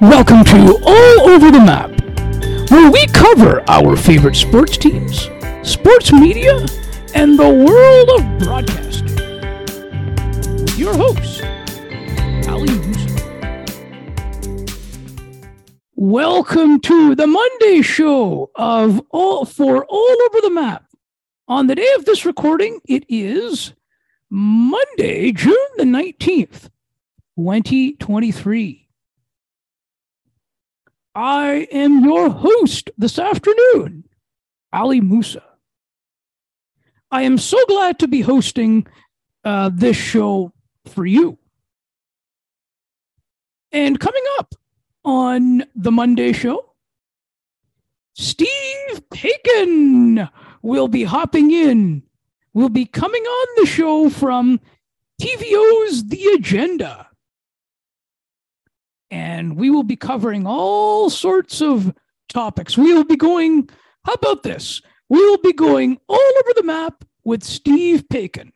Welcome to All Over the Map, where we cover our favorite sports teams, sports media, and the world of broadcasting. With your host, Ali. Welcome to the Monday show of all for All Over the Map. On the day of this recording, it is Monday, June the 19th, 2023. I am your host this afternoon, Ali Moosa. I am so glad to be hosting uh, this show for you. And coming up on the Monday show, Steve Paikin will be hopping in, will be coming on the show from TVO's The Agenda and we will be covering all sorts of topics. We will be going, how about this? We will be going all over the map with Steve Paikin.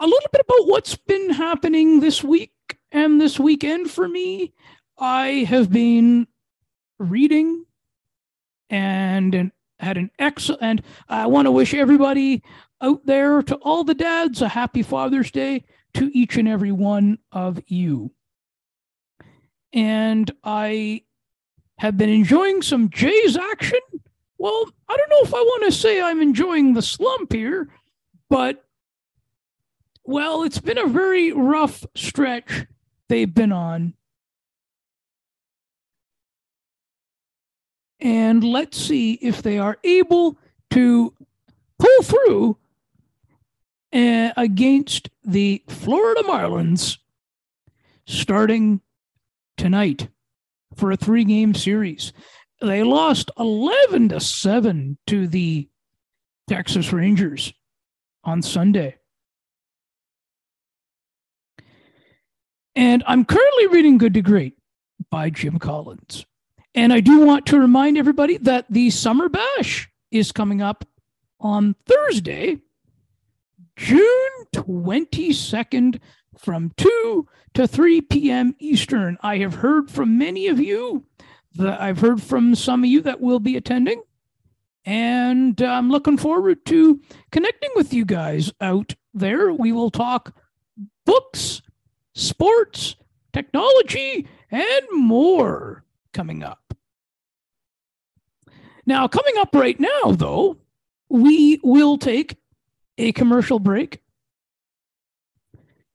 A little bit about what's been happening this week and this weekend for me. I have been reading and had an excellent, and I want to wish everybody out there, to all the dads, a happy Father's Day to each and every one of you. And I have been enjoying some Jays action. Well, I don't know if I want to say I'm enjoying the slump here, but well, it's been a very rough stretch they've been on. And let's see if they are able to pull through uh, against the Florida Marlins starting tonight for a three game series. They lost 11 to 7 to the Texas Rangers on Sunday. And I'm currently reading Good to Great by Jim Collins. And I do want to remind everybody that the Summer Bash is coming up on Thursday, June 22nd from 2 to 3 p.m. Eastern. I have heard from many of you that I've heard from some of you that will be attending. And I'm looking forward to connecting with you guys out there. We will talk books, sports, technology, and more coming up. Now, coming up right now, though, we will take a commercial break.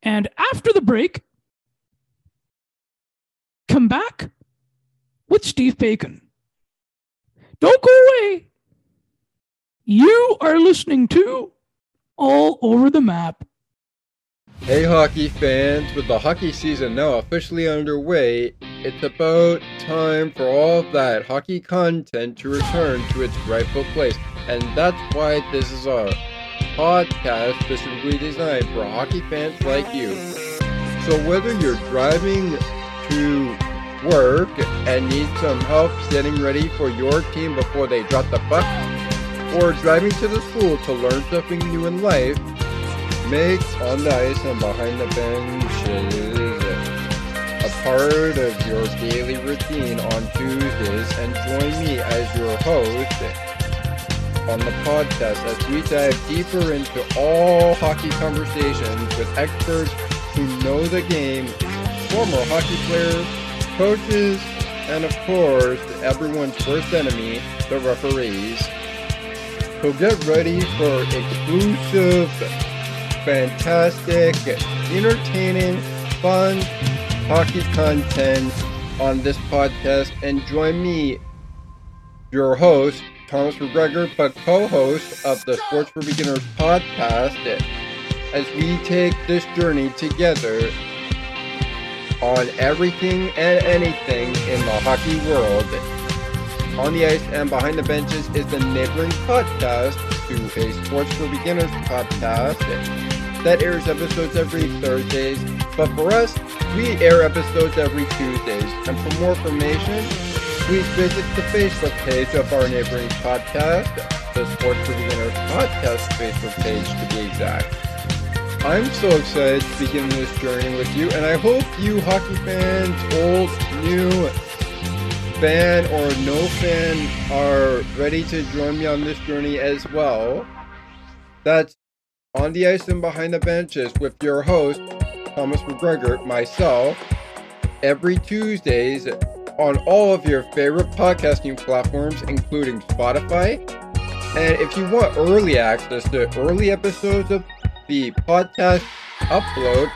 And after the break, come back with Steve Paikin. Don't go away. You are listening to All Over the Map. Hey, hockey fans, with the hockey season now officially underway, it's about time for all of that hockey content to return to its rightful place. And that's why this is our podcast specifically designed for hockey fans like you. So whether you're driving to work and need some help getting ready for your team before they drop the puck, or driving to the school to learn something new in life, make on the ice and behind the benches a part of your daily routine on Tuesdays and join me as your host on the podcast as we dive deeper into all hockey conversations with experts who know the game, former hockey players, coaches, and of course, everyone's worst enemy, the referees. So get ready for exclusive, fantastic, entertaining, fun hockey content on this podcast and join me, your host, Thomas McGregor, but co-host of the Sports for Beginners podcast, as we take this journey together on everything and anything in the hockey world. On the Ice and Behind the Benches is the neighboring podcast to a Sports for Beginners podcast that airs episodes every Thursdays. But for us, we air episodes every Tuesdays. And for more information, please visit the Facebook page of our neighboring podcast, the Sports for Beginners podcast Facebook page to be exact. I'm so excited to begin this journey with you, and I hope you hockey fans, old, new, fan or no fan, are ready to join me on this journey as well. That's on the ice and behind the benches with your host, Thomas McGregor, myself, every Tuesdays on all of your favorite podcasting platforms, including Spotify. And if you want early access to early episodes of the podcast upload,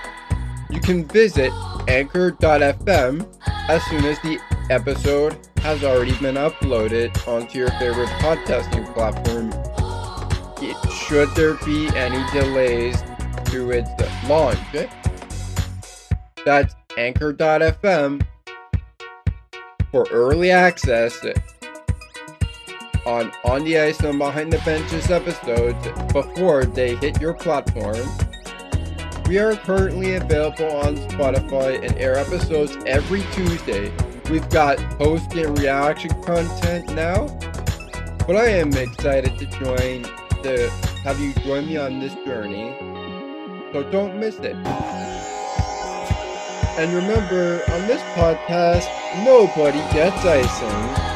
you can visit anchor.fm as soon as the episode has already been uploaded onto your favorite podcasting platform. Should there be any delays to its launch, that's anchor.fm for early access on On the Ice and Behind the Benches episodes before they hit your platform. We are currently available on Spotify and air episodes every Tuesday. We've got post and reaction content now, but I am excited to join the have you join me on this journey. So don't miss it. And remember, on this podcast, nobody gets icing.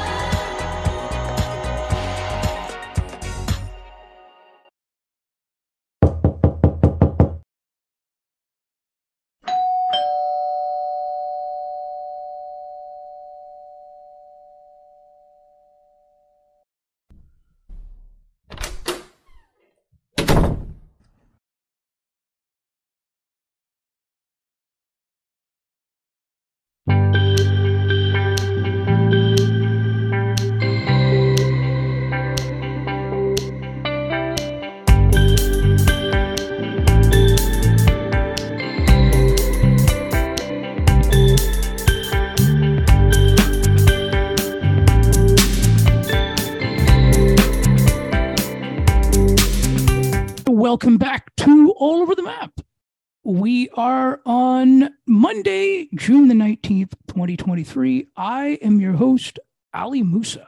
Monday, June the 19th, 2023. I am your host, Ali Moosa.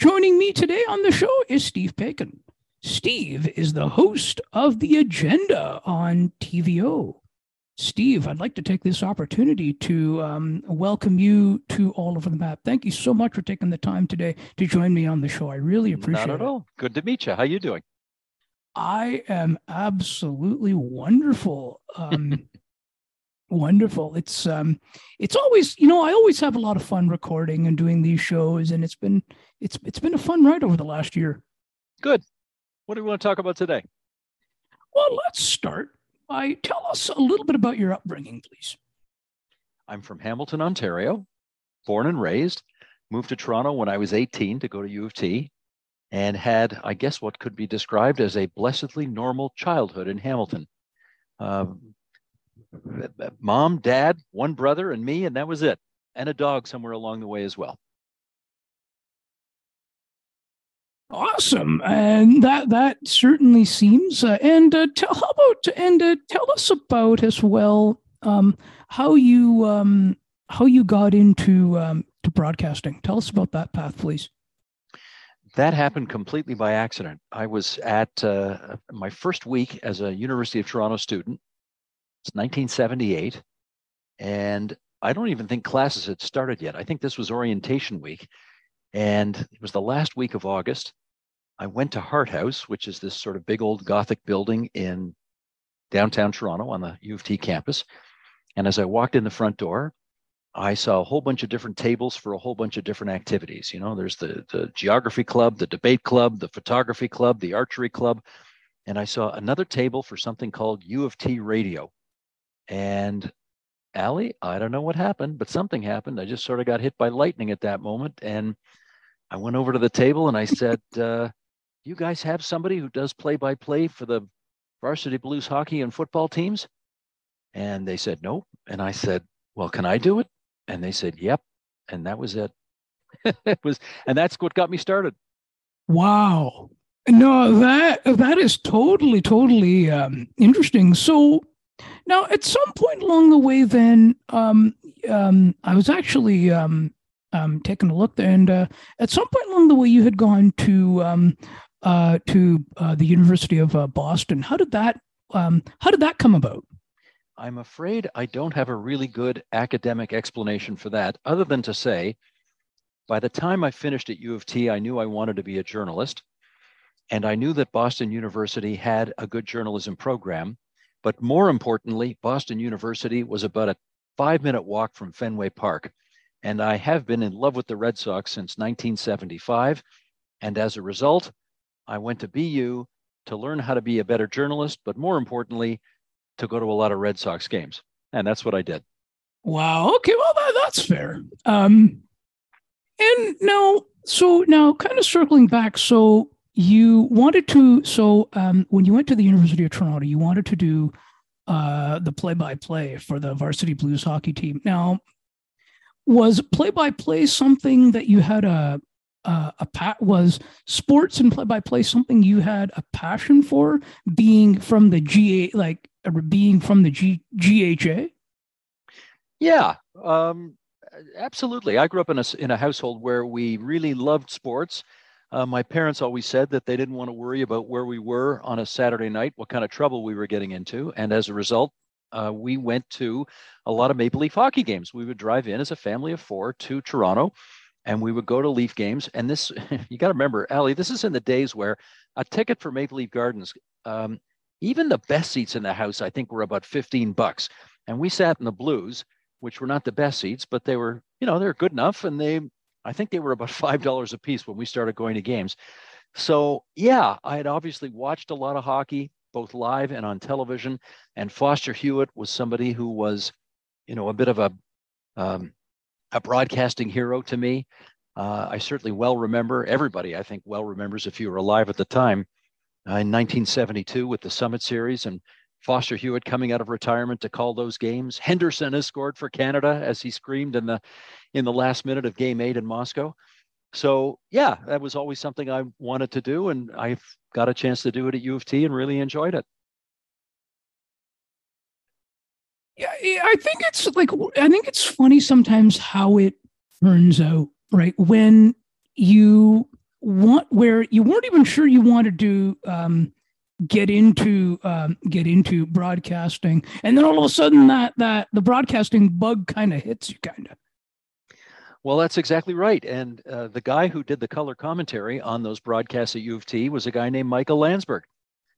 Joining me today on the show is Steve Paikin. Steve is the host of The Agenda on TVO. Steve, I'd like to take this opportunity to um, welcome you to All Over the Map. Thank you so much for taking the time today to join me on the show. I really appreciate it. Not at all. Good to meet you. How are you doing? I am absolutely wonderful. Um, wonderful. It's um, it's always you know I always have a lot of fun recording and doing these shows, and it's been it's it's been a fun ride over the last year. Good. What do we want to talk about today? Well, let's start by tell us a little bit about your upbringing, please. I'm from Hamilton, Ontario, born and raised. Moved to Toronto when I was 18 to go to U of T and had, I guess, what could be described as a blessedly normal childhood in Hamilton. Um, mom, dad, one brother, and me, and that was it, and a dog somewhere along the way as well. Awesome, and that that certainly seems. Uh, and uh, tell how about and uh, tell us about as well um, how you um, how you got into um, to broadcasting. Tell us about that path, please that happened completely by accident. I was at uh, my first week as a University of Toronto student. It's 1978. And I don't even think classes had started yet. I think this was orientation week. And it was the last week of August. I went to Hart House, which is this sort of big old Gothic building in downtown Toronto on the U of T campus. And as I walked in the front door, I saw a whole bunch of different tables for a whole bunch of different activities. You know, there's the, the geography club, the debate club, the photography club, the archery club. And I saw another table for something called U of T radio. And Ali, I don't know what happened, but something happened. I just sort of got hit by lightning at that moment. And I went over to the table and I said, uh, You guys have somebody who does play by play for the varsity blues hockey and football teams? And they said, No. And I said, Well, can I do it? And they said, "Yep," and that was it. it was, and that's what got me started. Wow. No, that that is totally, totally um, interesting. So now, at some point along the way, then um, um, I was actually um, um, taking a look there, and uh, at some point along the way, you had gone to um, uh, to uh, the University of uh, Boston. How did that um, how did that come about? I'm afraid I don't have a really good academic explanation for that, other than to say, by the time I finished at U of T, I knew I wanted to be a journalist. And I knew that Boston University had a good journalism program. But more importantly, Boston University was about a five minute walk from Fenway Park. And I have been in love with the Red Sox since 1975. And as a result, I went to BU to learn how to be a better journalist, but more importantly, to go to a lot of Red Sox games. And that's what I did. Wow. Okay. Well, that, that's fair. Um, and now, so now kind of circling back. So you wanted to, so um, when you went to the University of Toronto, you wanted to do uh, the play by play for the varsity blues hockey team. Now, was play by play something that you had a, uh, a pat was sports and play by play something you had a passion for being from the GA like being from the G, GHA? Yeah, um, absolutely. I grew up in a in a household where we really loved sports. Uh, my parents always said that they didn't want to worry about where we were on a Saturday night, what kind of trouble we were getting into, and as a result, uh, we went to a lot of Maple Leaf hockey games. We would drive in as a family of four to Toronto, and we would go to Leaf games. And this, you got to remember, Ali, this is in the days where a ticket for Maple Leaf Gardens um, even the best seats in the house, I think, were about 15 bucks. And we sat in the blues, which were not the best seats, but they were, you know, they're good enough. And they, I think they were about $5 a piece when we started going to games. So, yeah, I had obviously watched a lot of hockey, both live and on television. And Foster Hewitt was somebody who was, you know, a bit of a, um, a broadcasting hero to me. Uh, I certainly well remember, everybody I think well remembers if you were alive at the time, uh, in 1972 with the Summit Series and Foster Hewitt coming out of retirement to call those games. Henderson has scored for Canada as he screamed in the in the last minute of Game Eight in Moscow. So yeah, that was always something I wanted to do, and I've got a chance to do it at U of T and really enjoyed it. Yeah, I think it's like I think it's funny sometimes how it turns out. Right when you want where you weren't even sure you wanted to um, get into um, get into broadcasting, and then all of a sudden that that the broadcasting bug kind of hits you, kind of. Well, that's exactly right. And uh, the guy who did the color commentary on those broadcasts at U of T was a guy named Michael Landsberg.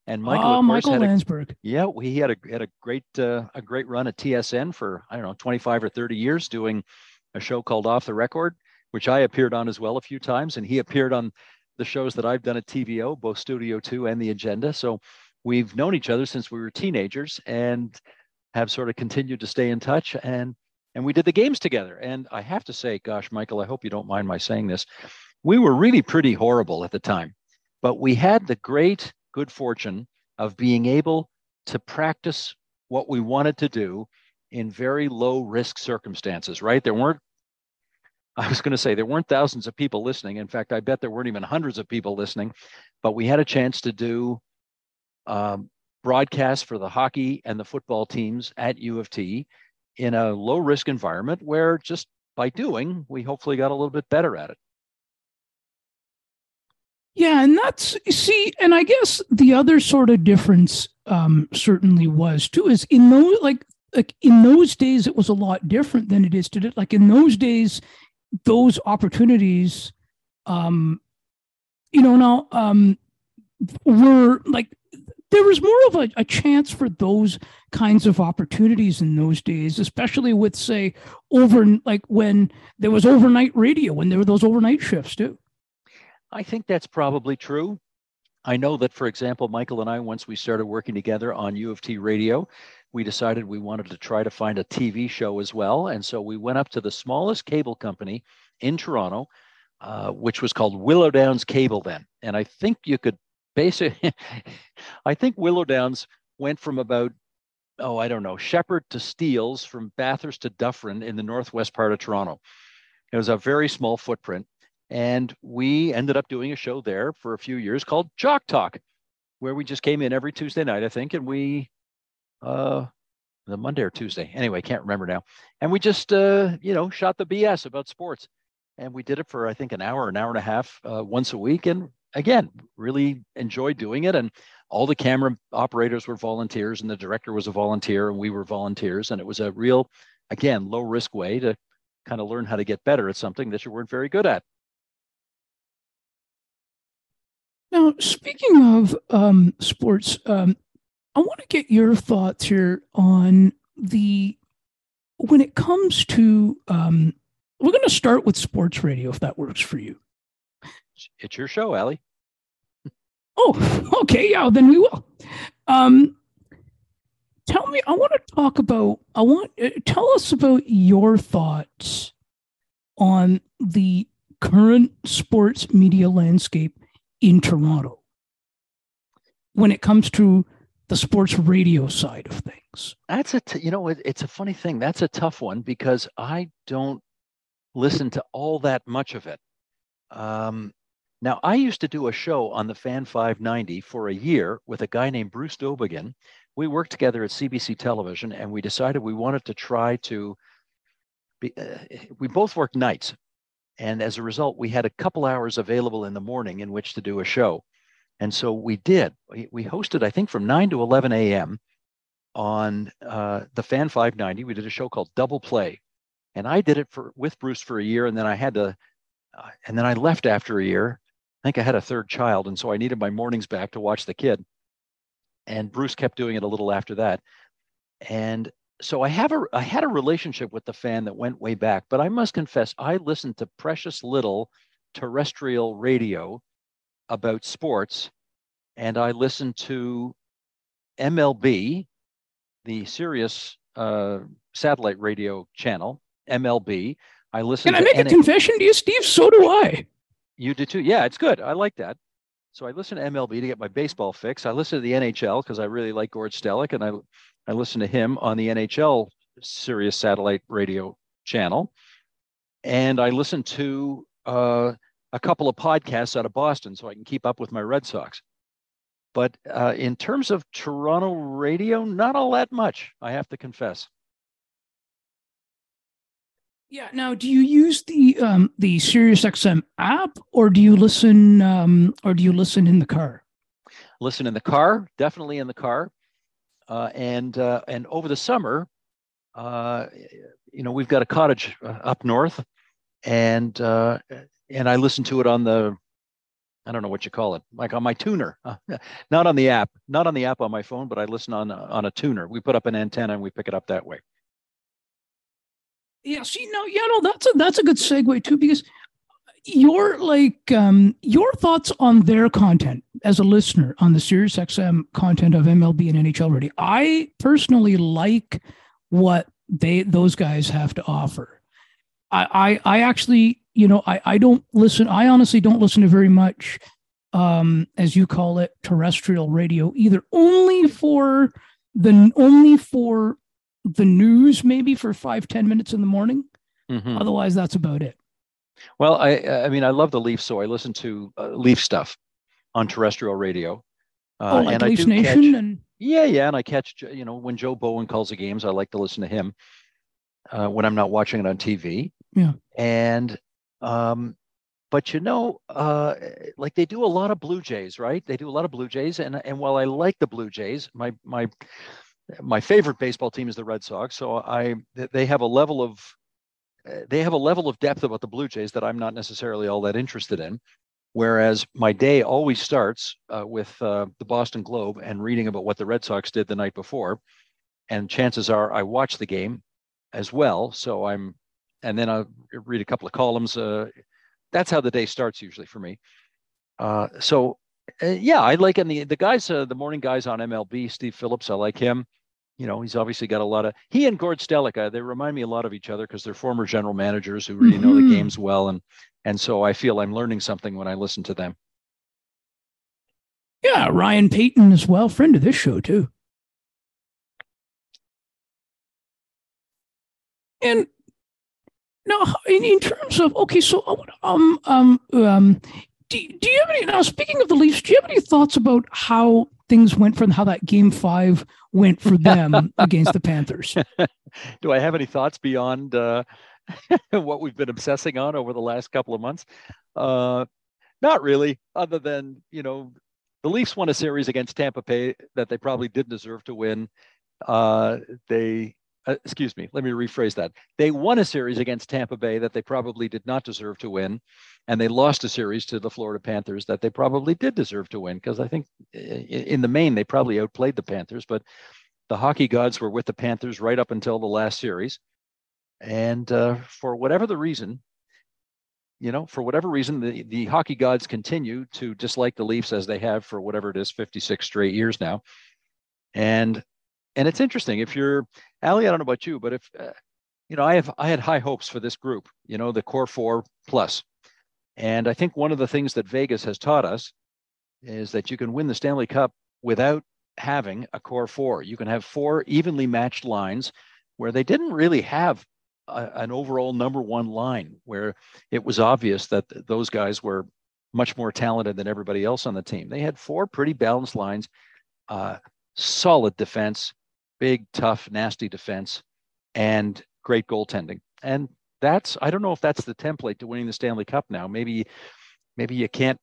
And Michael, oh, Michael Landsberg. A, yeah, he had a had a great uh, a great run at TSN for I don't know 25 or 30 years doing a show called Off the Record which I appeared on as well a few times, and he appeared on the shows that I've done at TVO, both Studio Two and The Agenda. So we've known each other since we were teenagers, and have sort of continued to stay in touch. and And we did the games together. And I have to say, gosh, Michael, I hope you don't mind my saying this. We were really pretty horrible at the time, but we had the great good fortune of being able to practice what we wanted to do in very low risk circumstances, right? There weren't I was going to say there weren't thousands of people listening. In fact, I bet there weren't even hundreds of people listening, but we had a chance to do um, broadcasts for the hockey and the football teams at U of T in a low risk environment where just by doing, we hopefully got a little bit better at it. Yeah, and that's see, and I guess the other sort of difference um, certainly was too is in those like like in those days it was a lot different than it is today. Like in those days, those opportunities, um, you know, now um, were like there was more of a, a, chance for those kinds of opportunities in those days, especially with say over like when there was overnight radio, when there were those overnight shifts too. I think that's probably true. I know that, for example, Michael and I, once we started working together on U of T radio, we decided we wanted to try to find a TV show as well. And so we went up to the smallest cable company in Toronto, uh, which was called Willow Downs Cable then. And I think you could basically, I think Willow Downs went from about, oh, I don't know, Sheppard to Steeles, from Bathurst to Dufferin in the northwest part of Toronto. It was a very small footprint. And we ended up doing a show there for a few years called Jock Talk, where we just came in every Tuesday night, I think, and we uh, the Monday or Tuesday. Anyway, can't remember now. And we just, uh, you know, shot the BS about sports. And we did it for, I think, an hour, an hour and a half uh, once a week. And again, really enjoyed doing it. And all the camera operators were volunteers, and the director was a volunteer, and we were volunteers. And it was a real, again, low risk way to kind of learn how to get better at something that you weren't very good at. Now, speaking of um, sports, um, I want to get your thoughts here on the when it comes to. Um, we're going to start with sports radio, if that works for you. It's your show, Ali. Oh, okay, yeah, then we will. Um, tell me, I want to talk about. I want uh, tell us about your thoughts on the current sports media landscape in Toronto when it comes to the sports radio side of things? That's a t- you know it, it's a funny thing. That's a tough one because I don't listen to all that much of it. Um, now I used to do a show on the Fan 590 for a year with a guy named Bruce Dowbiggin. We worked together at CBC Television, and we decided we wanted to try to. Be, uh, we both worked nights, and as a result, we had a couple hours available in the morning in which to do a show. And so we did. We, hosted, I think, from 9 to 11 a.m. on uh, the Fan 590. We did a show called Double Play. And I did it for with Bruce for a year. And then I had to, uh, and then I left after a year. I think I had a third child. And so I needed my mornings back to watch the kid. And Bruce kept doing it a little after that. And so I have a I had a relationship with the fan that went way back, but I must confess I listened to precious little terrestrial radio about sports, and I listened to MLB, the Sirius uh, satellite radio channel, MLB. I listened. Can I make a confession to you, Steve? So do I. You do too. Yeah, it's good. I like that. So I listen to MLB to get my baseball fix. I listen to the NHL because I really like Gord Stellick, and I I listen to him on the NHL Sirius satellite radio channel, and I listen to uh, a couple of podcasts out of Boston so I can keep up with my Red Sox. But uh, in terms of Toronto radio, not all that much, I have to confess. Yeah. Now, do you use the um, the SiriusXM app, or do you listen, um, or do you listen in the car? Listen in the car, definitely in the car. Uh, and uh, and over the summer, uh, you know, we've got a cottage uh, up north, and uh, and I listen to it on the, I don't know what you call it, like on my tuner, not on the app, not on the app on my phone, but I listen on on a tuner. We put up an antenna and we pick it up that way. Yeah, see, no, yeah, no, that's a that's a good segue too, because your like um your thoughts on their content as a listener on the Sirius XM content of MLB and NHL already. I personally like what they those guys have to offer. I I, I actually, you know, I, I don't listen, I honestly don't listen to very much um as you call it, terrestrial radio either. Only for the only for the news, maybe for five, ten minutes in the morning. Mm-hmm. Otherwise, that's about it. Well, I I mean I love the Leafs, so I listen to uh, Leaf stuff on terrestrial radio. Uh, oh, like and Leafs I do Nation catch, and yeah, yeah, and I catch you know when Joe Bowen calls the games, I like to listen to him uh, when I'm not watching it on TV. Yeah, and um, but you know, uh, like they do a lot of Blue Jays, right? They do a lot of Blue Jays, and and while I like the Blue Jays, my my my favorite baseball team is the Red Sox, so I they have a level of they have a level of depth about the Blue Jays that I'm not necessarily all that interested in. Whereas my day always starts uh, with uh, the Boston Globe and reading about what the Red Sox did the night before. And chances are I watch the game as well. So I'm, and then I read a couple of columns. Uh, that's how the day starts usually for me. Uh, so uh, yeah, I like, and the, the guys, uh, the morning guys on MLB, Steve Phillips, I like him you know, he's obviously got a lot of he and Gord Stellick, they remind me a lot of each other because they're former general managers who really mm-hmm. know the mm-hmm. games well, and and so I feel I'm learning something when I listen to them. Yeah, Ryan Payton as well, friend of this show too. And now, in, in terms of okay, so um um um, do, do you have any now? Speaking of the Leafs, do you have any thoughts about how things went from how that game five went for them against the Panthers. Do I have any thoughts beyond uh, what we've been obsessing on over the last couple of months? Uh, not really, other than, you know, the Leafs won a series against Tampa Bay that they probably didn't deserve to win. Uh, they, uh, excuse me, let me rephrase that. They won a series against Tampa Bay that they probably did not deserve to win. And they lost a series to the Florida Panthers that they probably did deserve to win because I think in the main they probably outplayed the Panthers. But the hockey gods were with the Panthers right up until the last series. And uh, for whatever the reason, you know, for whatever reason, the, the hockey gods continue to dislike the Leafs as they have for whatever it is, 56 straight years now. And and it's interesting if you're Ali, I don't know about you, but if uh, you know, I have I had high hopes for this group, you know, the core four. And I think one of the things that Vegas has taught us is that you can win the Stanley Cup without having a core four. You can have four evenly matched lines where they didn't really have a, an overall number one line, where it was obvious that those guys were much more talented than everybody else on the team. They had four pretty balanced lines, uh, solid defense, big, tough, nasty defense, and great goaltending. And that's I don't know if that's the template to winning the Stanley Cup now. Maybe maybe you can't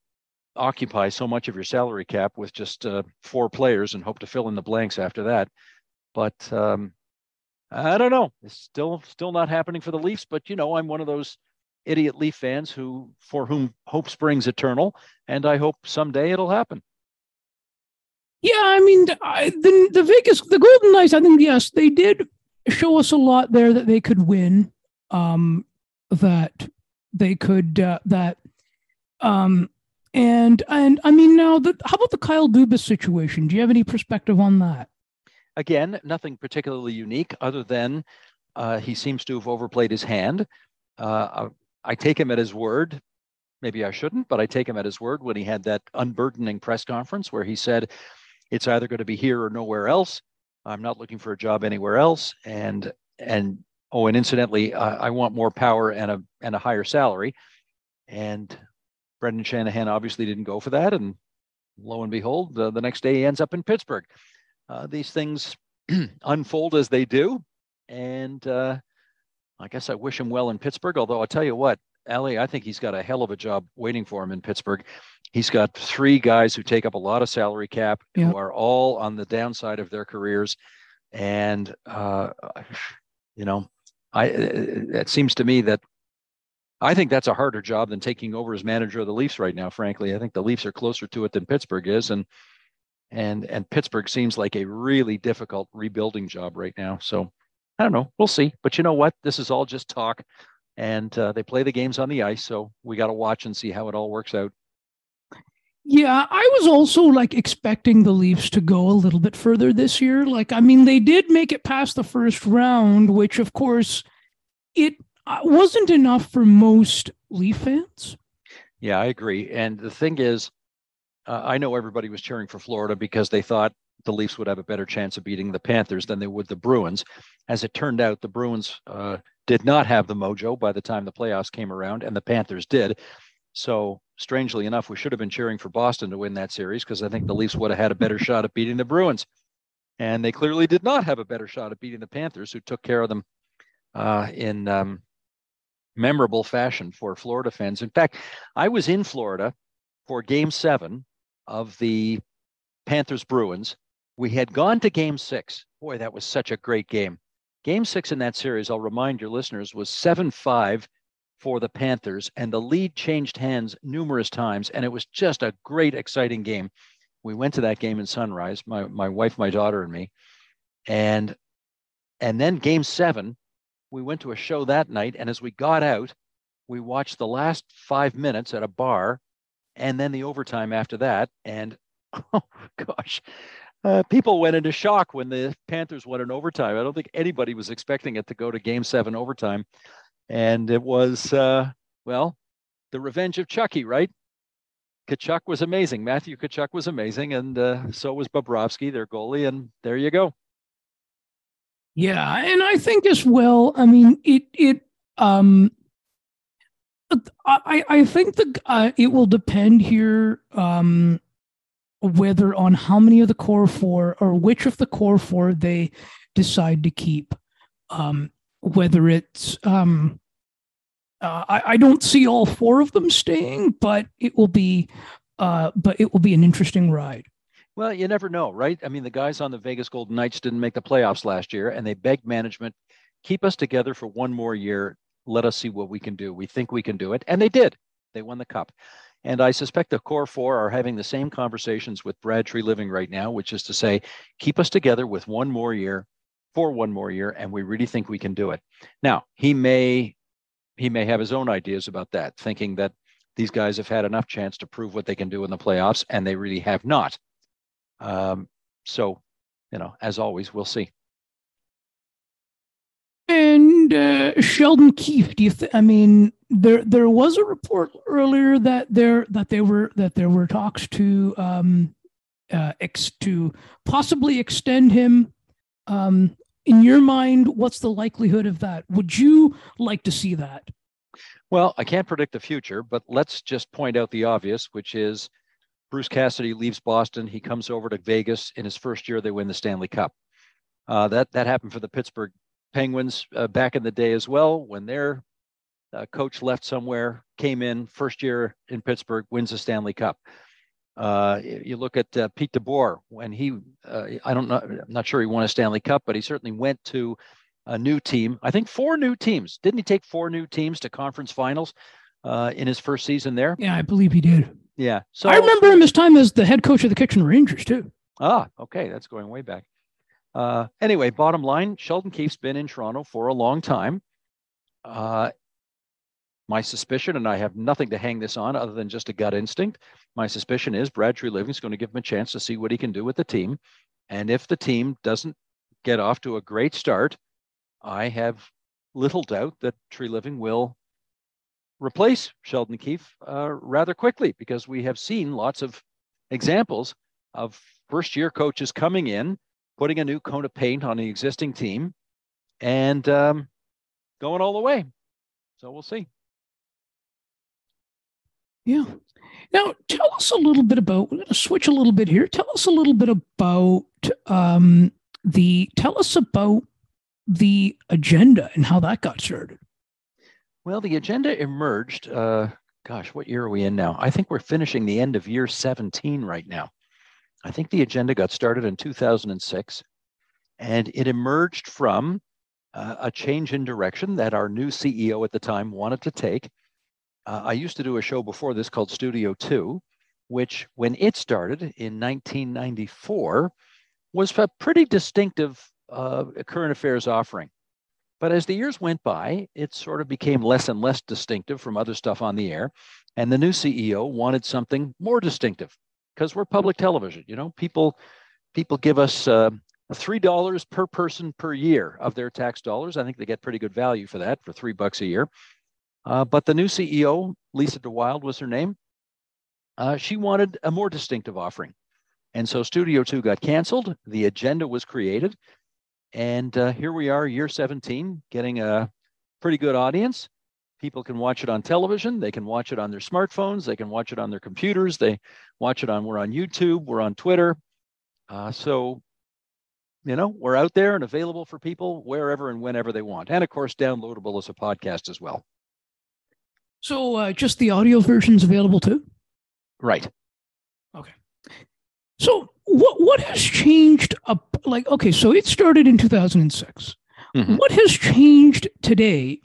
occupy so much of your salary cap with just uh, four players and hope to fill in the blanks after that. But um, I don't know. It's still still not happening for the Leafs. But you know, I'm one of those idiot Leaf fans who for whom hope springs eternal, and I hope someday it'll happen. Yeah, I mean, I, the the Vegas the Golden Knights. I think yes, they did show us a lot there that they could win. Um, that they could uh, that um and and I mean now the, how about the Kyle Dubas situation? Do you have any perspective on that? Again, nothing particularly unique other than uh, he seems to have overplayed his hand. Uh, I take him at his word. Maybe I shouldn't, but I take him at his word when he had that unburdening press conference where he said, "It's either going to be here or nowhere else. I'm not looking for a job anywhere else." And and oh, and incidentally, I, I want more power and a and a higher salary. And Brendan Shanahan obviously didn't go for that, and lo and behold, the next day he ends up in Pittsburgh. Uh, these things unfold as they do, and uh, I guess I wish him well in Pittsburgh. Although I'll tell you what, Ali, I think he's got a hell of a job waiting for him in Pittsburgh. He's got three guys who take up a lot of salary cap, yep. who are all on the downside of their careers, and uh, you know, I it seems to me that I think that's a harder job than taking over as manager of the Leafs right now. Frankly, I think the Leafs are closer to it than Pittsburgh is, and and and Pittsburgh seems like a really difficult rebuilding job right now. So I don't know. We'll see. But you know what? This is all just talk, and uh, they play the games on the ice, so we got to watch and see how it all works out. Yeah, I was also like expecting the Leafs to go a little bit further this year. Like, I mean, they did make it past the first round, which of course it uh, wasn't enough for most Leaf fans. Yeah, I agree. And the thing is, uh, I know everybody was cheering for Florida because they thought the Leafs would have a better chance of beating the Panthers than they would the Bruins. As it turned out, the Bruins uh, did not have the mojo by the time the playoffs came around, and the Panthers did. So, strangely enough, we should have been cheering for Boston to win that series because I think the Leafs would have had a better shot at beating the Bruins. And they clearly did not have a better shot at beating the Panthers, who took care of them uh, in um, memorable fashion for Florida fans. In fact, I was in Florida for game seven of the Panthers Bruins. We had gone to game six. Boy, that was such a great game. Game six in that series, I'll remind your listeners, was 7 5 for the Panthers, and the lead changed hands numerous times. And it was just a great, exciting game. We went to that game in Sunrise, my, my wife, my daughter, and me. And and then game seven, we went to a show that night, and as we got out, we watched the last five minutes at a bar, and then the overtime after that. And oh gosh, uh, people went into shock when the Panthers went in overtime. I don't think anybody was expecting it to go to Game Seven overtime, and it was uh, well, the revenge of Chucky, right? Tkachuk was amazing. Matthew Tkachuk was amazing, and uh, so was Bobrovsky, their goalie, and there you go. Yeah, and I think as well. I mean, it it um, I I think the uh, it will depend here um whether on how many of the core four or which of the core four they decide to keep. Um, whether it's um Uh, I, I, don't see all four of them staying, but it will be, uh, but it will be an interesting ride. Well, you never know, right? I mean, the guys on the Vegas Golden Knights didn't make the playoffs last year, and they begged management, keep us together for one more year. Let us see what we can do. We think we can do it. And they did. They won the cup. And I suspect the core four are having the same conversations with Brad Treliving right now, which is to say, keep us together with one more year, for one more year, and we really think we can do it. Now, he may he may have his own ideas about that, thinking that these guys have had enough chance to prove what they can do in the playoffs, and they really have not. Um, so, you know, as always, we'll see. And uh, Sheldon Keefe, do you? Th- I mean, there there was a report earlier that there that they were that there were talks to um, uh, ex- to possibly extend him. Um, in your mind, what's the likelihood of that? Would you like to see that? Well, I can't predict the future, but let's just point out the obvious, which is Bruce Cassidy leaves Boston. He comes over to Vegas. In his first year, they win the Stanley Cup. Uh, that that happened for the Pittsburgh Penguins uh, back in the day as well, when their uh, coach left somewhere, came in first year in Pittsburgh, wins the Stanley Cup. Uh, you look at uh, Pete DeBoer when he, uh, I don't know, I'm not sure he won a Stanley Cup, but he certainly went to a new team. I think four new teams. Didn't he take four new teams to conference finals in his first season there? Yeah, I believe he did. Yeah. So I remember him his time as the head coach of the Kitchener Rangers too. Ah, okay, that's going way back. Uh, anyway, bottom line, Sheldon Keefe's been in Toronto for a long time. Uh, my suspicion, and I have nothing to hang this on other than just a gut instinct. My suspicion is Brad Treliving is going to give him a chance to see what he can do with the team. And if the team doesn't get off to a great start, I have little doubt that Treliving will replace Sheldon Keefe uh, rather quickly because we have seen lots of examples of first year coaches coming in, putting a new coat of paint on the existing team, and um, going all the way. So we'll see. Yeah. Now, tell us a little bit about. We're going to switch a little bit here. Tell us a little bit about um, the. Tell us about the agenda and how that got started. Well, the agenda emerged. Uh, gosh, what year are we in now? I think we're finishing the end of year 17 right now. I think the agenda got started in 2006, and it emerged from uh, a change in direction that our new CEO at the time wanted to take. Uh, I used to do a show before this called Studio 2, which, when it started in 1994, was a pretty distinctive uh, current affairs offering. But as the years went by, it sort of became less and less distinctive from other stuff on the air. And the new CEO wanted something more distinctive because we're public television. You know, people people give us uh, three dollars per person per year of their tax dollars. I think they get pretty good value for that for three bucks a year. Uh, but the new CEO, Lisa de Wilde was her name. Uh, she wanted a more distinctive offering. And so Studio 2 got canceled. The agenda was created. And uh, here we are, year 17, getting a pretty good audience. People can watch it on television. They can watch it on their smartphones. They can watch it on their computers. They watch it on, we're on YouTube, we're on Twitter. Uh, so, you know, we're out there and available for people wherever and whenever they want. And of course, downloadable as a podcast as well. So, uh, just the audio version's available too? Right. Okay. So, what what has changed? Up, like, okay, so it started in 2006. Mm-hmm. What has changed today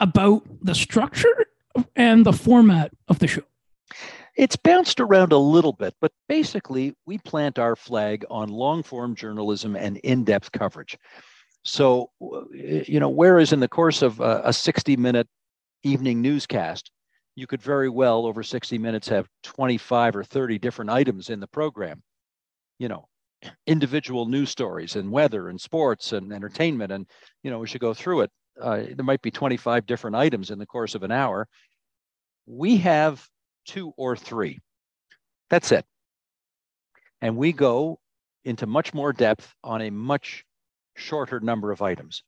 about the structure and the format of the show? It's bounced around a little bit, but basically, we plant our flag on long form journalism and in depth coverage. So, you know, whereas in the course of a, a 60 minute evening newscast, you could very well, over 60 minutes, have 25 or 30 different items in the program you know individual news stories and weather and sports and entertainment and you know we should go through it uh, there might be 25 different items in the course of an hour we have two or three that's it and we go into much more depth on a much shorter number of items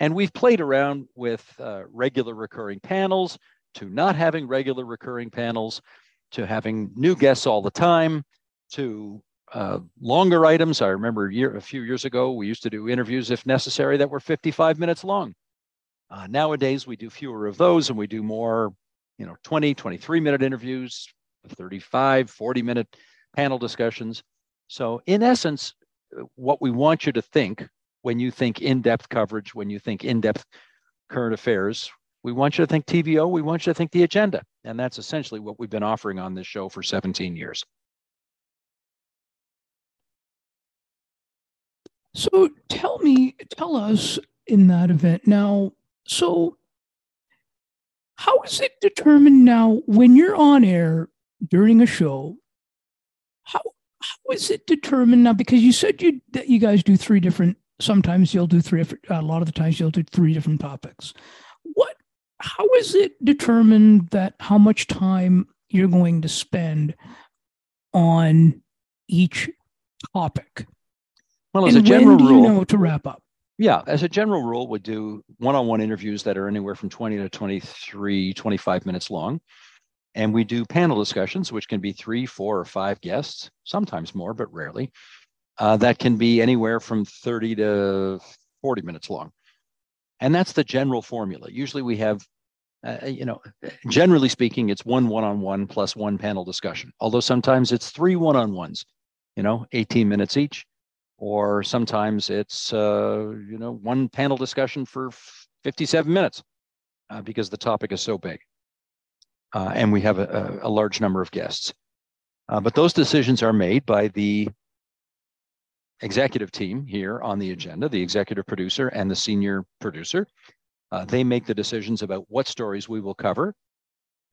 and we've played around with uh, regular recurring panels to not having regular recurring panels to having new guests all the time to uh, longer items. I remember a, year, a few years ago, we used to do interviews, if necessary, that were 55 minutes long. Uh, nowadays, we do fewer of those and we do more, you know, 20, 23 minute interviews, 35, 40 minute panel discussions. So, in essence, what we want you to think when you think in depth coverage, when you think in depth current affairs, we want you to think TVO, we want you to think the agenda. And that's essentially what we've been offering on this show for 17 years. So tell me, tell us in that event now. So, how is it determined now when you're on air during a show? How how is it determined now? Because you said you that you guys do three different. Sometimes you'll do three. A lot of the times you'll do three different topics. What? How is it determined that how much time you're going to spend on each topic? Well, as and a general do you rule, know to wrap up. Yeah, as a general rule, we do one-on-one interviews that are anywhere from 20 to 23, 25 minutes long. And we do panel discussions, which can be three, four, or five guests, sometimes more, but rarely. Uh, that can be anywhere from 30 to 40 minutes long. And that's the general formula. Usually we have, uh, you know, generally speaking, it's one one on one plus one panel discussion, although sometimes it's three one on ones, you know, 18 minutes each or sometimes it's uh, you know one panel discussion for 57 minutes uh, because the topic is so big. Uh, and we have a, a, large number of guests. Uh, but those decisions are made by the executive team here on the agenda the executive producer and the senior producer. Uh, they make the decisions about what stories we will cover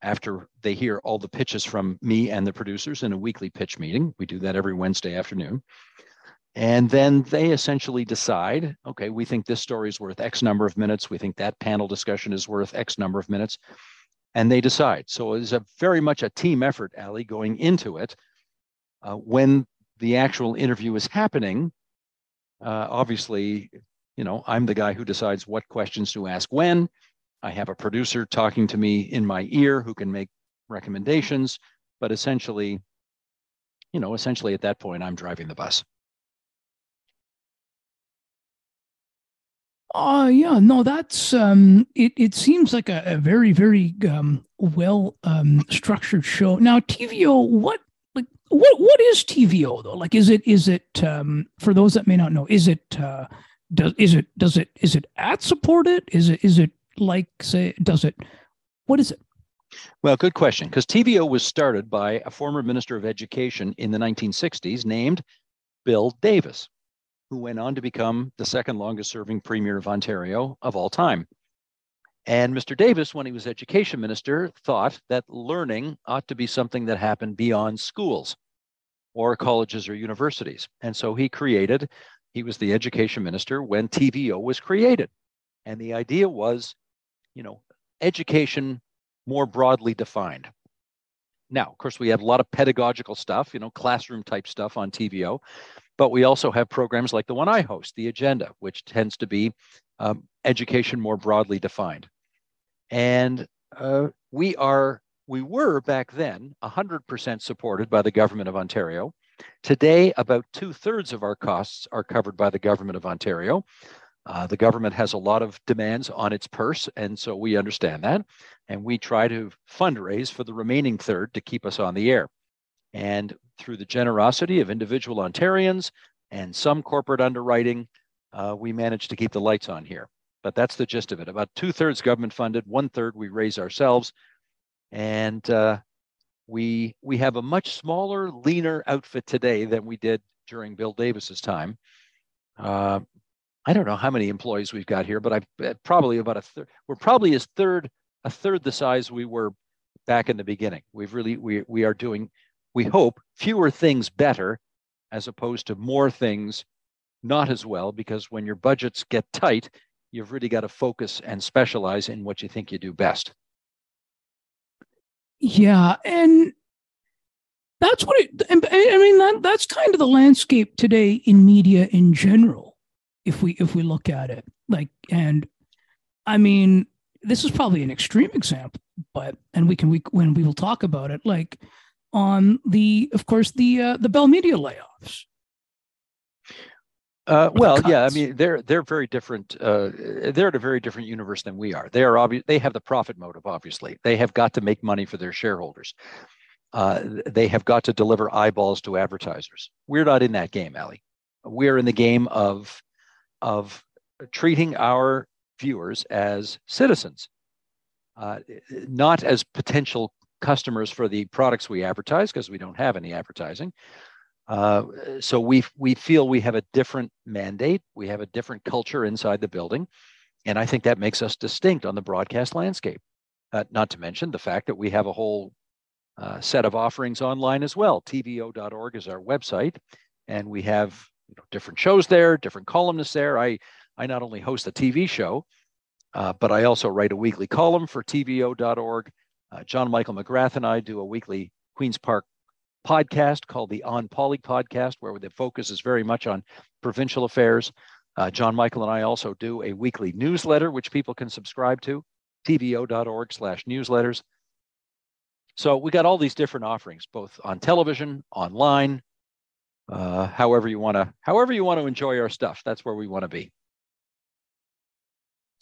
after they hear all the pitches from me and the producers in a weekly pitch meeting. We do that every wednesday afternoon and then they essentially decide okay, we think this story is worth X number of minutes. We think that panel discussion is worth X number of minutes. And they decide. So it's a very much a team effort, Ali, going into it. Uh, when the actual interview is happening, uh, obviously, you know, I'm the guy who decides what questions to ask when. I have a producer talking to me in my ear who can make recommendations. But essentially, you know, essentially at that point, I'm driving the bus. Oh yeah, no, that's um, it. It seems like a, a very, very um, well um, structured show. Now, TVO, what like what what is TVO though? Like, is it is it um, for those that may not know? Is it uh, does is it does it is it ad supported? Is it is it like say does it what is it? Well, good question. Because TVO was started by a former minister of education in the 1960s named Bill Davis who went on to become the second longest serving premier of Ontario of all time. And Mr. Davis, when he was education minister, thought that learning ought to be something that happened beyond schools or colleges or universities. And so he created, he was the education minister when TVO was created. And the idea was, you know, education more broadly defined. Now, of course, we have a lot of pedagogical stuff, you know, classroom type stuff on TVO, but we also have programs like the one I host, The Agenda, which tends to be um, education more broadly defined. And uh, we are, we were back then 100% supported by the government of Ontario. Today, about two thirds of our costs are covered by the government of Ontario. Uh, the government has a lot of demands on its purse, and so we understand that. And we try to fundraise for the remaining third to keep us on the air. And through the generosity of individual Ontarians and some corporate underwriting, uh, we managed to keep the lights on here. But that's the gist of it. About two thirds government funded, one third we raise ourselves. And uh, we, we have a much smaller, leaner outfit today than we did during Bill Davis's time. Uh, I don't know how many employees we've got here, but I've probably about a third. We're probably as third a third the size we were back in the beginning. We've really we we are doing we hope, fewer things better as opposed to more things not as well, because when your budgets get tight, you've really got to focus and specialize in what you think you do best. Yeah. And that's what it, I mean, that, that's kind of the landscape today in media in general, if we, if we look at it like, and I mean, this is probably an extreme example, but, and we can, we, when we will talk about it, like, on the, of course, the uh, the Bell Media layoffs. Uh, well, yeah, I mean they're they're very different. Uh, they're in a very different universe than we are. They are obvious. They have the profit motive. Obviously, they have got to make money for their shareholders. Uh, they have got to deliver eyeballs to advertisers. We're not in that game, Ali. We're in the game of of treating our viewers as citizens, uh, not as potential customers for the products we advertise because we don't have any advertising. Uh, so we we feel we have a different mandate. We have a different culture inside the building, and I think that makes us distinct on the broadcast landscape. Uh, not to mention the fact that we have a whole uh, set of offerings online as well. TVO.org is our website, and we have you know, different shows there, different columnists there. I I not only host a TV show, uh, but I also write a weekly column for TVO.org. Uh, John Michael McGrath and I do a weekly Queens Park podcast called the onpoli podcast, where the focus is very much on provincial affairs. Uh, John Michael and I also do a weekly newsletter, which people can subscribe to, tvo.org slash newsletters. So we got all these different offerings, both on television, online, uh, however you want to, however you want to enjoy our stuff. That's where we want to be.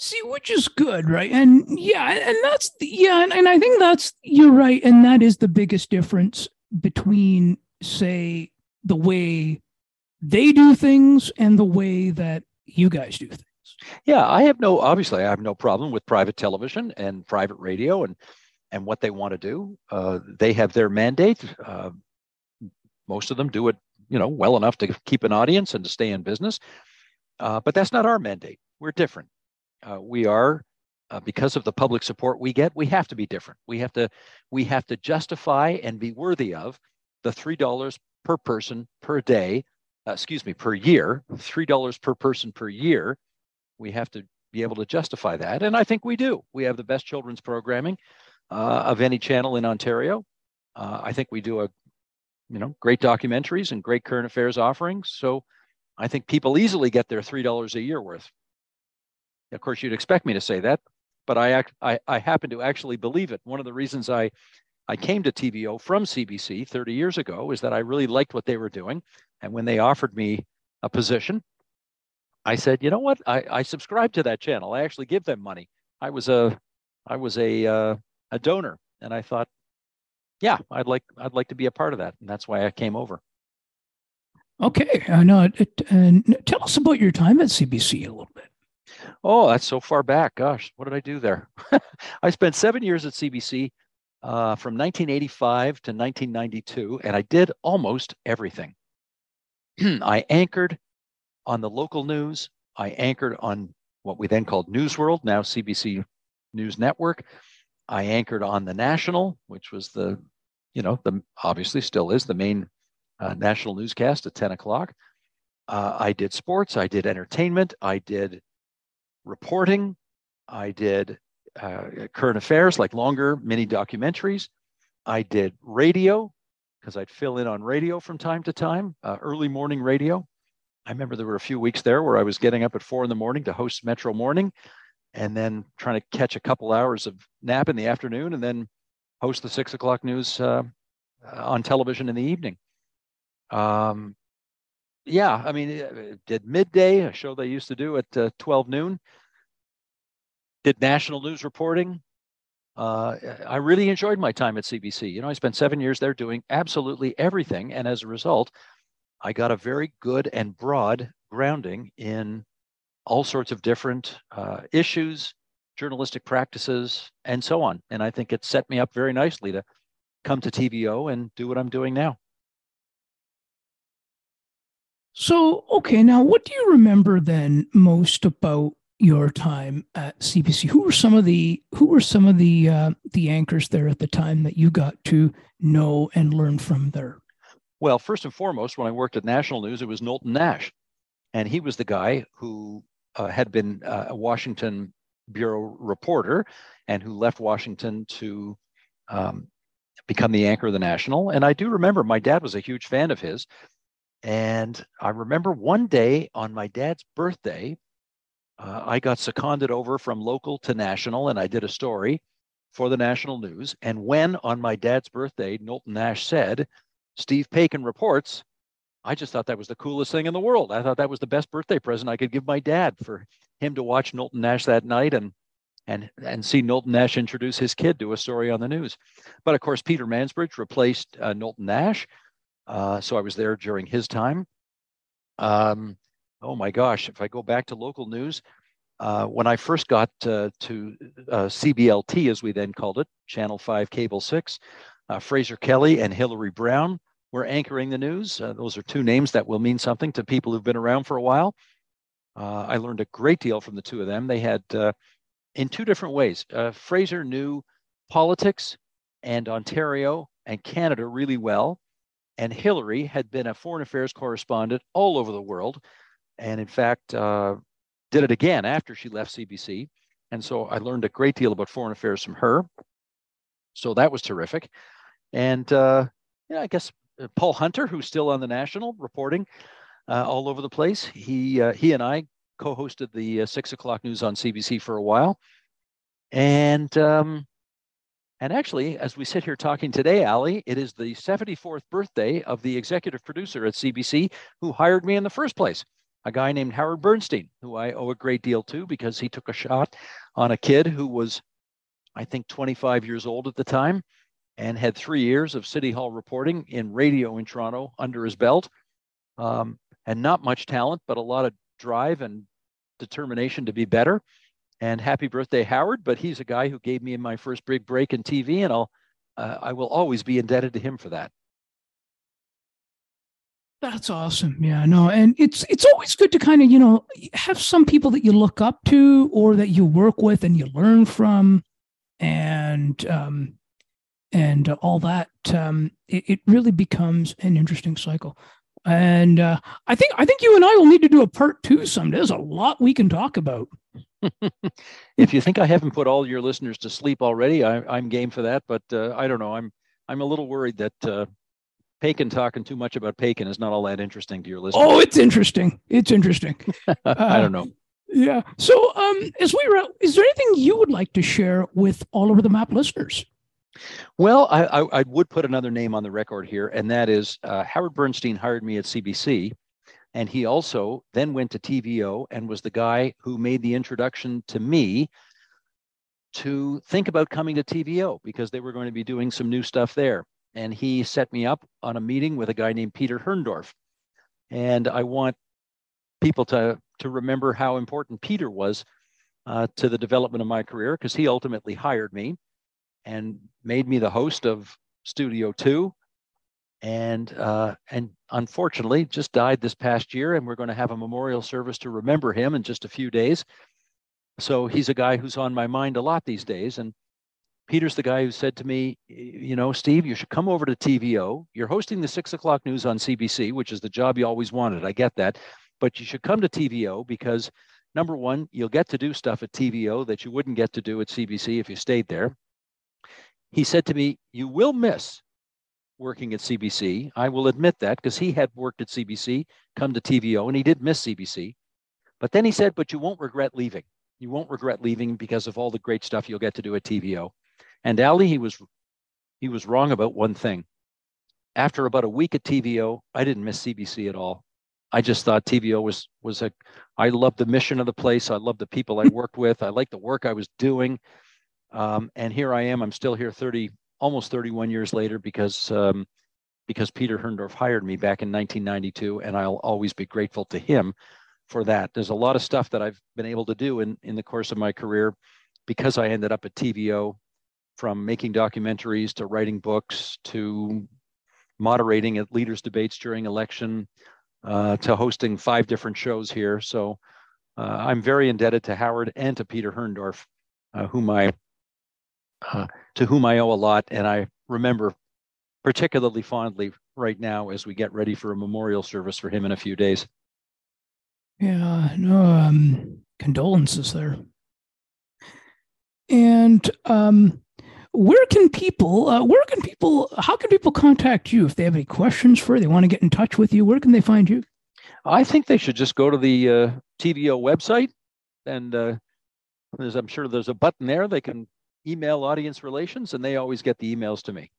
See, which is good, right? And yeah, and that's yeah, and, and I think that's you're right, and that is the biggest difference between, say, the way they do things and the way that you guys do things. Yeah, I have no obviously I have no problem with private television and private radio and and what they want to do. Uh, they have their mandate. Uh, most of them do it, you know, well enough to keep an audience and to stay in business. Uh, but that's not our mandate. We're different. Uh, we are uh, because of the public support we get, we have to be different. We have to we have to justify and be worthy of the three dollars per person per day, uh, excuse me, per year, three dollars per person per year. We have to be able to justify that, and I think we do. We have the best children's programming uh, of any channel in Ontario. Uh, I think we do a you know great documentaries and great current affairs offerings. So I think people easily get their three dollars a year worth. Of course, you'd expect me to say that, but I, act, I, I happen to actually believe it. One of the reasons I, I came to TVO from CBC 30 years ago is that I really liked what they were doing. And when they offered me a position, I said, you know what? I, I subscribe to that channel. I actually give them money. I was a, I was a, uh, a donor, and I thought, yeah, I'd like, I'd like to be a part of that, and that's why I came over. Okay, I know. And tell us about your time at CBC a little bit. Oh, that's so far back. Gosh, what did I do there? I spent seven years at CBC uh, from 1985 to 1992, and I did almost everything. I anchored on the local news. I anchored on what we then called News World, now CBC News Network. I anchored on the National, which was the, you know, the obviously still is the main uh, national newscast at 10 o'clock. Uh, I did sports. I did entertainment. I did reporting. I did uh, current affairs, like longer mini documentaries. I did radio because I'd fill in on radio from time to time, uh, early morning radio. I remember there were a few weeks there where I was getting up at four in the morning to host Metro Morning and then trying to catch a couple hours of nap in the afternoon and then host the six o'clock news uh, on television in the evening. Um, yeah, I mean, uh, did midday, a show they used to do at uh, 12 noon. Did national news reporting. Uh, I really enjoyed my time at CBC. You know, I spent seven years there doing absolutely everything. And as a result, I got a very good and broad grounding in all sorts of different uh, issues, journalistic practices, and so on. And I think it set me up very nicely to come to TVO and do what I'm doing now. So, okay, now what do you remember then most about your time at CBC? Who were some of the who were some of the uh, the anchors there at the time that you got to know and learn from there? Well, first and foremost, when I worked at National News, it was Knowlton Nash, and he was the guy who uh, had been uh, a Washington bureau reporter and who left Washington to um, become the anchor of the National. And I do remember my dad was a huge fan of his. And I remember one day on my dad's birthday, uh, I got seconded over from local to national, and I did a story for the national news. And when on my dad's birthday, Knowlton Nash said, Steve Paikin reports, I just thought that was the coolest thing in the world. I thought that was the best birthday present I could give my dad for him to watch Knowlton Nash that night and and and see Knowlton Nash introduce his kid to a story on the news. But of course, Peter Mansbridge replaced uh, Knowlton Nash, uh, so I was there during his time. Um, oh my gosh, if I go back to local news, uh, when I first got uh, to uh, CBLT, as we then called it, Channel 5, Cable 6, uh, Fraser Kelly and Hilary Brown were anchoring the news. Uh, those are two names that will mean something to people who've been around for a while. Uh, I learned a great deal from the two of them. They had, in two different ways, Fraser knew politics and Ontario and Canada really well. And Hilary had been a foreign affairs correspondent all over the world. And in fact, did it again after she left CBC. And so I learned a great deal about foreign affairs from her. So that was terrific. And uh, I guess uh, Paul Hunter, who's still on the National reporting uh, all over the place, he uh, he and I co-hosted the uh, six o'clock news on CBC for a while. And um, and actually, as we sit here talking today, Ali, it is the 74th birthday of the executive producer at CBC who hired me in the first place a guy named Howard Bernstein, who I owe a great deal to because he took a shot on a kid who was, I think, 25 years old at the time and had three years of City Hall reporting in radio in Toronto under his belt. Um, and not much talent, but a lot of drive and determination to be better. And happy birthday, Howard! But he's a guy who gave me my first big break in TV, and I'll uh, I will always be indebted to him for that. That's awesome. Yeah, no, and it's it's always good to kind of, you know, have some people that you look up to or that you work with and you learn from and um and uh, all that um it, it, really becomes an interesting cycle. And uh I think I think you and I will need to do a part 2 someday. There's a lot we can talk about. if you think I haven't put all your listeners to sleep already, I, am game for that. But uh, I don't know. I'm I'm a little worried that Paikin talking too much about Paikin is not all that interesting to your listeners. Oh, it's interesting. It's interesting. I don't know. Yeah. So, um, as we were, is there anything you would like to share with all over the map listeners? Well, I, I, I would put another name on the record here, and that is uh, Howard Bernstein hired me at CBC, and he also then went to TVO and was the guy who made the introduction to me to think about coming to TVO because they were going to be doing some new stuff there and he set me up on a meeting with a guy named Peter Herrndorf. And I want people to, to remember how important Peter was uh, to the development of my career because he ultimately hired me and made me the host of Studio 2 and uh, and unfortunately just died this past year and we're going to have a memorial service to remember him in just a few days so he's a guy who's on my mind a lot these days and Peter's the guy who said to me, you know, Steve, you should come over to TVO. You're hosting the six o'clock news on CBC, which is the job you always wanted. I get that. But you should come to TVO because number one, you'll get to do stuff at TVO that you wouldn't get to do at CBC if you stayed there. He said to me, You will miss working at CBC. I will admit that because he had worked at CBC, come to TVO, and he did miss CBC. But then he said, But you won't regret leaving. You won't regret leaving because of all the great stuff you'll get to do at TVO. And Ali, he was he was wrong about one thing. After about a week at TVO, I didn't miss CBC at all. I just thought TVO was was a. I loved the mission of the place. I loved the people I worked with. I liked the work I was doing. Um, and here I am. I'm still here 30, almost 31 years later because um, because Peter Herrndorf hired me back in 1992, and I'll always be grateful to him for that. There's a lot of stuff that I've been able to do in in the course of my career because I ended up at TVO from making documentaries to writing books to moderating at leaders debates during election uh, to hosting five different shows here. So uh, I'm very indebted to Howard and to Peter Herrndorf, uh, whom I uh, to whom I owe a lot, and I remember particularly fondly right now as we get ready for a memorial service for him in a few days. Yeah, no um, condolences there. And um, where can people uh, where can people how can people contact you if they have any questions for you, they want to get in touch with you where can they find you i think they should just go to the uh, tvo website and uh, there's i'm sure there's a button there they can email audience relations and they always get the emails to me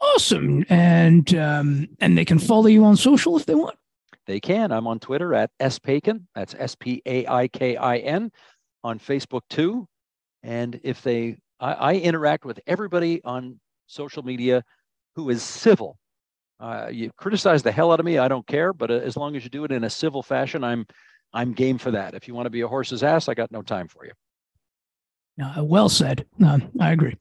Awesome. And um, and they can follow you on social if they want. They can. I'm on Twitter at spaikin. That's S P A I K I N. On Facebook too. And if they, I, I, interact with everybody on social media who is civil. Uh, you criticize the hell out of me, I don't care. But uh, as long as you do it in a civil fashion, I'm, I'm game for that. If you want to be a horse's ass, I got no time for you. Uh, well said. I agree.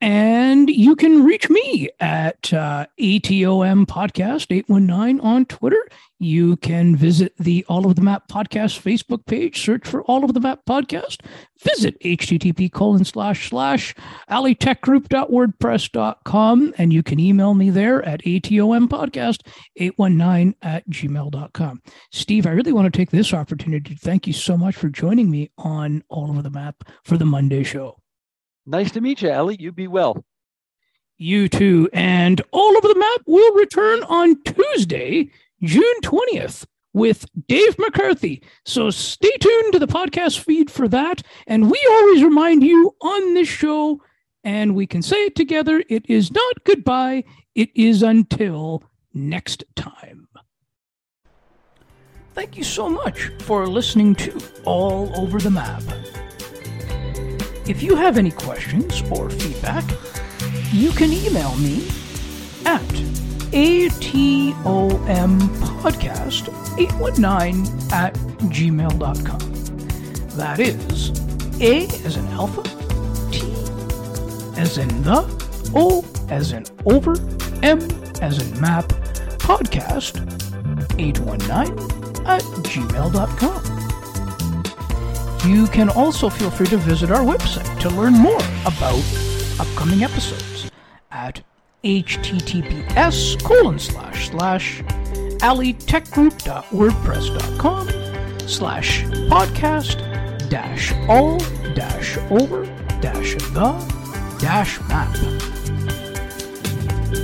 And you can reach me at uh, ATOM Podcast 819 on Twitter. You can visit the All Over the Map Podcast Facebook page, search for All Over the Map Podcast. Visit http colon slash slash alitechgroup.wordpress.com and you can email me there at ATOM Podcast 819 at gmail.com. Steve, I really want to take this opportunity to thank you so much for joining me on All Over the Map for the Monday show. Nice to meet you, Ellie. You be well. You too. And all over the map will return on Tuesday, June 20th with Dave McCarthy. So stay tuned to the podcast feed for that. And we always remind you on this show, and we can say it together it is not goodbye, it is until next time. Thank you so much for listening to All Over the Map. If you have any questions or feedback, you can email me at atompodcast819 at gmail.com. That is A as in alpha, T as in the, O as in over, M as in map, podcast 819 at gmail.com. You can also feel free to visit our website to learn more about upcoming episodes at https colon slash slash alitechgroup.wordpress.com slash podcast dash all dash over dash the dash map.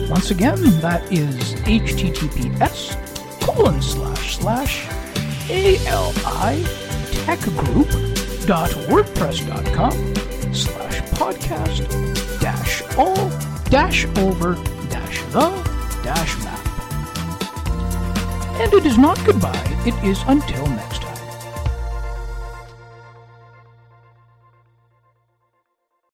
Once again, that is https colon slash slash ali techgroup.wordpress.com slash podcast dash all dash over dash the dash map. And it is not goodbye, it is until